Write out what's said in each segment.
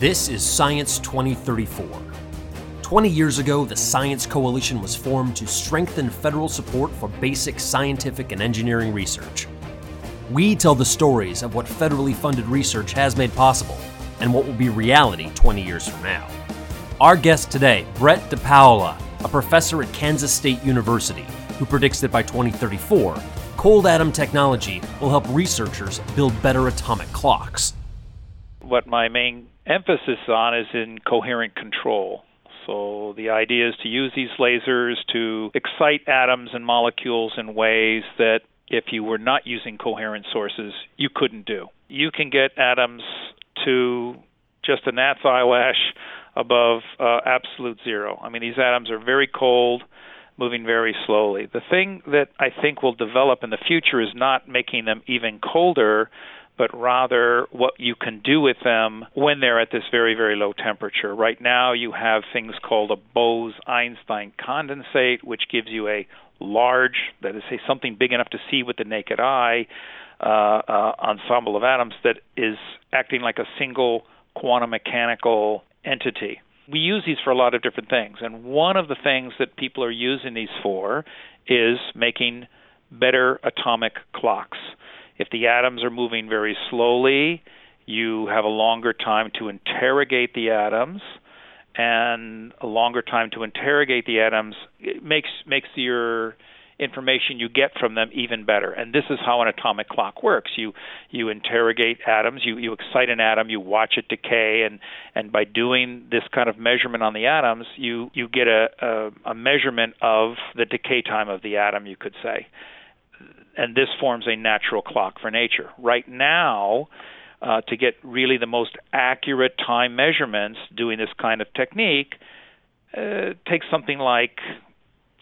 This is Science 2034. 20 years ago, the Science Coalition was formed to strengthen federal support for basic scientific and engineering research. We tell the stories of what federally funded research has made possible and what will be reality 20 years from now. Our guest today, Brett DePaola, a professor at Kansas State University, who predicts that by 2034, cold atom technology will help researchers build better atomic clocks. What my main emphasis on is in coherent control. So the idea is to use these lasers to excite atoms and molecules in ways that if you were not using coherent sources, you couldn't do. You can get atoms to just a gnat's eyelash above uh, absolute zero. I mean, these atoms are very cold, moving very slowly. The thing that I think will develop in the future is not making them even colder, but rather what you can do with them when they're at this very, very low temperature. Right now, you have things called a Bose Einstein condensate, which gives you a large, that is, say, something big enough to see with the naked eye, uh, uh, ensemble of atoms that is acting like a single quantum mechanical entity. We use these for a lot of different things, and one of the things that people are using these for is making better atomic clocks. If the atoms are moving very slowly, you have a longer time to interrogate the atoms, and a longer time to interrogate the atoms it makes makes your information you get from them even better. And this is how an atomic clock works. You you interrogate atoms, you, you excite an atom, you watch it decay, and and by doing this kind of measurement on the atoms, you you get a, a, a measurement of the decay time of the atom, you could say and this forms a natural clock for nature. Right now, uh, to get really the most accurate time measurements doing this kind of technique uh, takes something like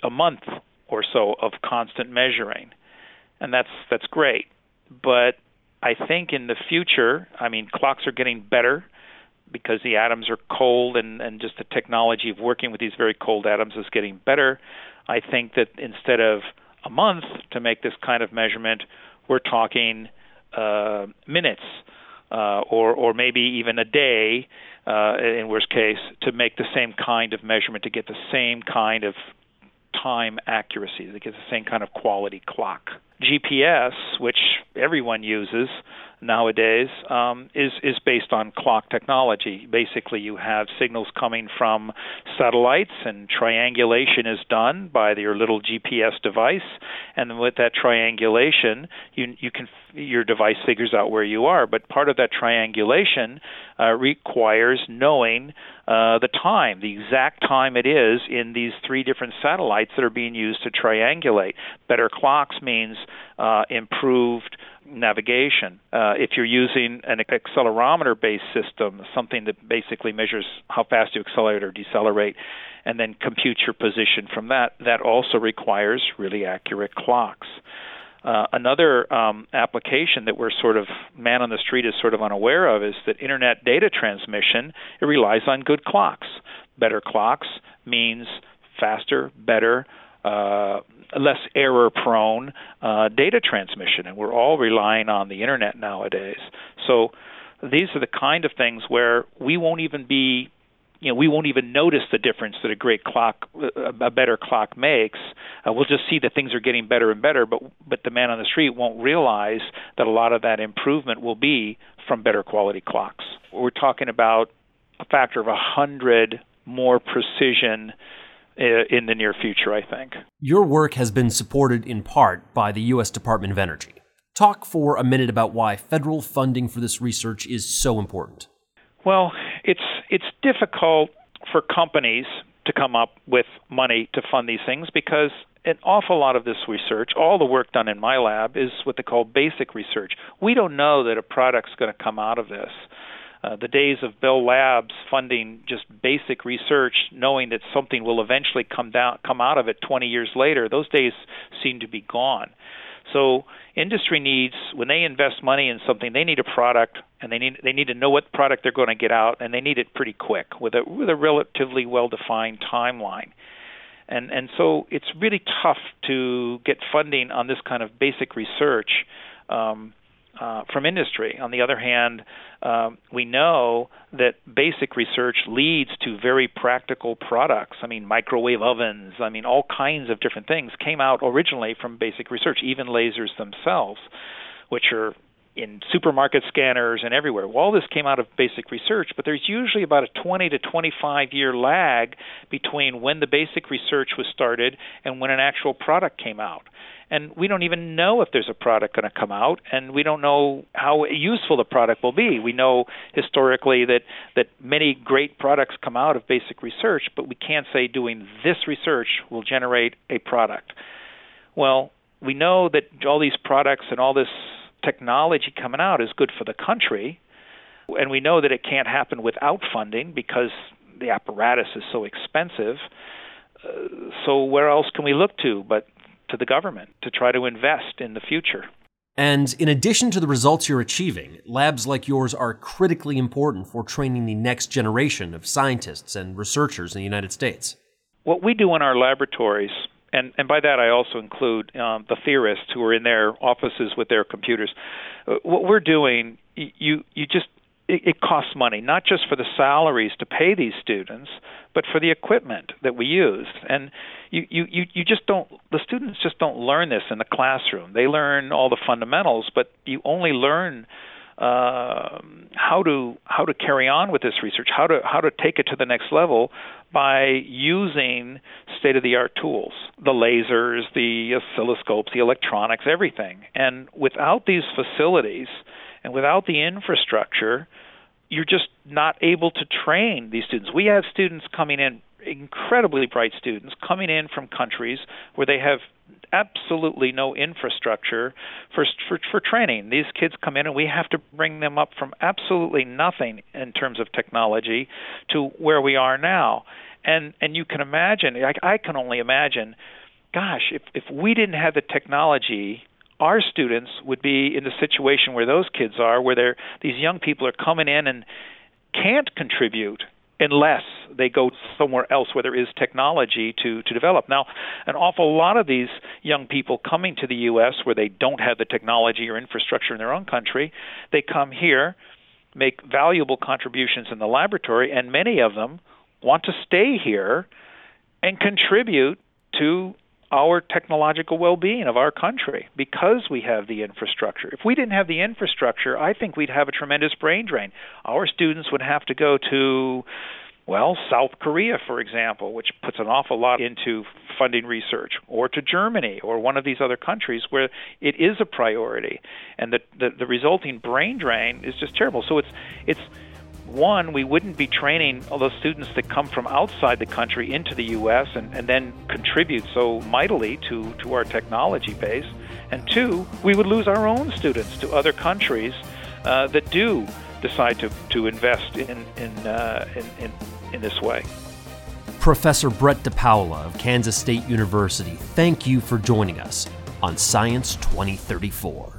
a month or so of constant measuring, and that's that's great. But I think in the future, I mean, clocks are getting better because the atoms are cold and, and just the technology of working with these very cold atoms is getting better. I think that instead of a month to make this kind of measurement, we're talking uh, minutes uh, or or maybe even a day, uh, in worst case, to make the same kind of measurement to get the same kind of time accuracy, to get the same kind of quality clock. GPS, which everyone uses nowadays, um, is is based on clock technology. Basically, you have signals coming from satellites, and triangulation is done by your little GPS device. And with that triangulation, you you can your device figures out where you are. But part of that triangulation uh, requires knowing uh, the time, the exact time it is in these three different satellites that are being used to triangulate. Better clocks means uh, improved navigation. Uh, if you're using an accelerometer based system, something that basically measures how fast you accelerate or decelerate, and then computes your position from that, that also requires really accurate clocks. Uh, another um, application that we're sort of man on the street is sort of unaware of is that internet data transmission it relies on good clocks. Better clocks means faster, better, uh, less error prone uh, data transmission, and we're all relying on the internet nowadays. So these are the kind of things where we won't even be you know we won't even notice the difference that a great clock a better clock makes uh, we'll just see that things are getting better and better but but the man on the street won't realize that a lot of that improvement will be from better quality clocks we're talking about a factor of a hundred more precision Uh, in the near future, I think. Your work has been supported in part by the U.S. Department of Energy. Talk for a minute about why federal funding for this research is so important. Well, it's it's difficult for companies to come up with money to fund these things because an awful lot of this research, all the work done in my lab, is what they call basic research. We don't know that a product's going to come out of this. Uh, the days of Bell Labs funding just basic research, knowing that something will eventually come down, come out of it 20 years later, those days seem to be gone. So industry needs when they invest money in something, they need a product, and they need they need to know what product they're going to get out, and they need it pretty quick with a with a relatively well-defined timeline. And and so it's really tough to get funding on this kind of basic research. Um, uh, from industry. On the other hand, um, we know that basic research leads to very practical products. I mean, microwave ovens, I mean, all kinds of different things came out originally from basic research, even lasers themselves, which are in supermarket scanners and everywhere. Well, all this came out of basic research, but there's usually about a 20 to 25 year lag between when the basic research was started and when an actual product came out and we don't even know if there's a product going to come out, and we don't know how useful the product will be. We know historically that that many great products come out of basic research, but we can't say doing this research will generate a product. Well, we know that all these products and all this technology coming out is good for the country, and we know that it can't happen without funding because the apparatus is so expensive. Uh, so where else can we look to but to the government to try to invest in the future. And in addition to the results you're achieving, labs like yours are critically important for training the next generation of scientists and researchers in the United States. What we do in our laboratories, and, and by that I also include um, the theorists who are in their offices with their computers, uh, what we're doing, you, you just it, it costs money, not just for the salaries to pay these students, but for the equipment that we use. And you, you, you, you just don't, the students just don't learn this in the classroom. They learn all the fundamentals, but you only learn uh, how to how to carry on with this research, how to how to take it to the next level by using state of the art tools, the lasers, the oscilloscopes, the electronics, everything. And without these facilities, and without the infrastructure, you're just not able to train these students. We have students coming in, incredibly bright students, coming in from countries where they have absolutely no infrastructure for, for for training. These kids come in and we have to bring them up from absolutely nothing in terms of technology to where we are now. And and you can imagine, I, I can only imagine, gosh, if if we didn't have the technology our students would be in the situation where those kids are, where they're these young people are coming in and can't contribute unless they go somewhere else where there is technology to, to develop. Now, an awful lot of these young people coming to the U.S. where they don't have the technology or infrastructure in their own country, they come here, make valuable contributions in the laboratory, and many of them want to stay here and contribute to our technological well-being of our country because we have the infrastructure. If we didn't have the infrastructure, I think we'd have a tremendous brain drain. Our students would have to go to well, South Korea, for example, which puts an awful lot into funding research, or to Germany, or one of these other countries where it is a priority, and the the, the resulting brain drain is just terrible. So it's it's one, we wouldn't be training all those students that come from outside the country into the U.S. and, and then contribute so mightily to, to our technology base. And two, we would lose our own students to other countries uh, that do decide to, to invest in, in, uh, in, in, in this way. Professor Brett DePaola of Kansas State University, thank you for joining us on Science 2034.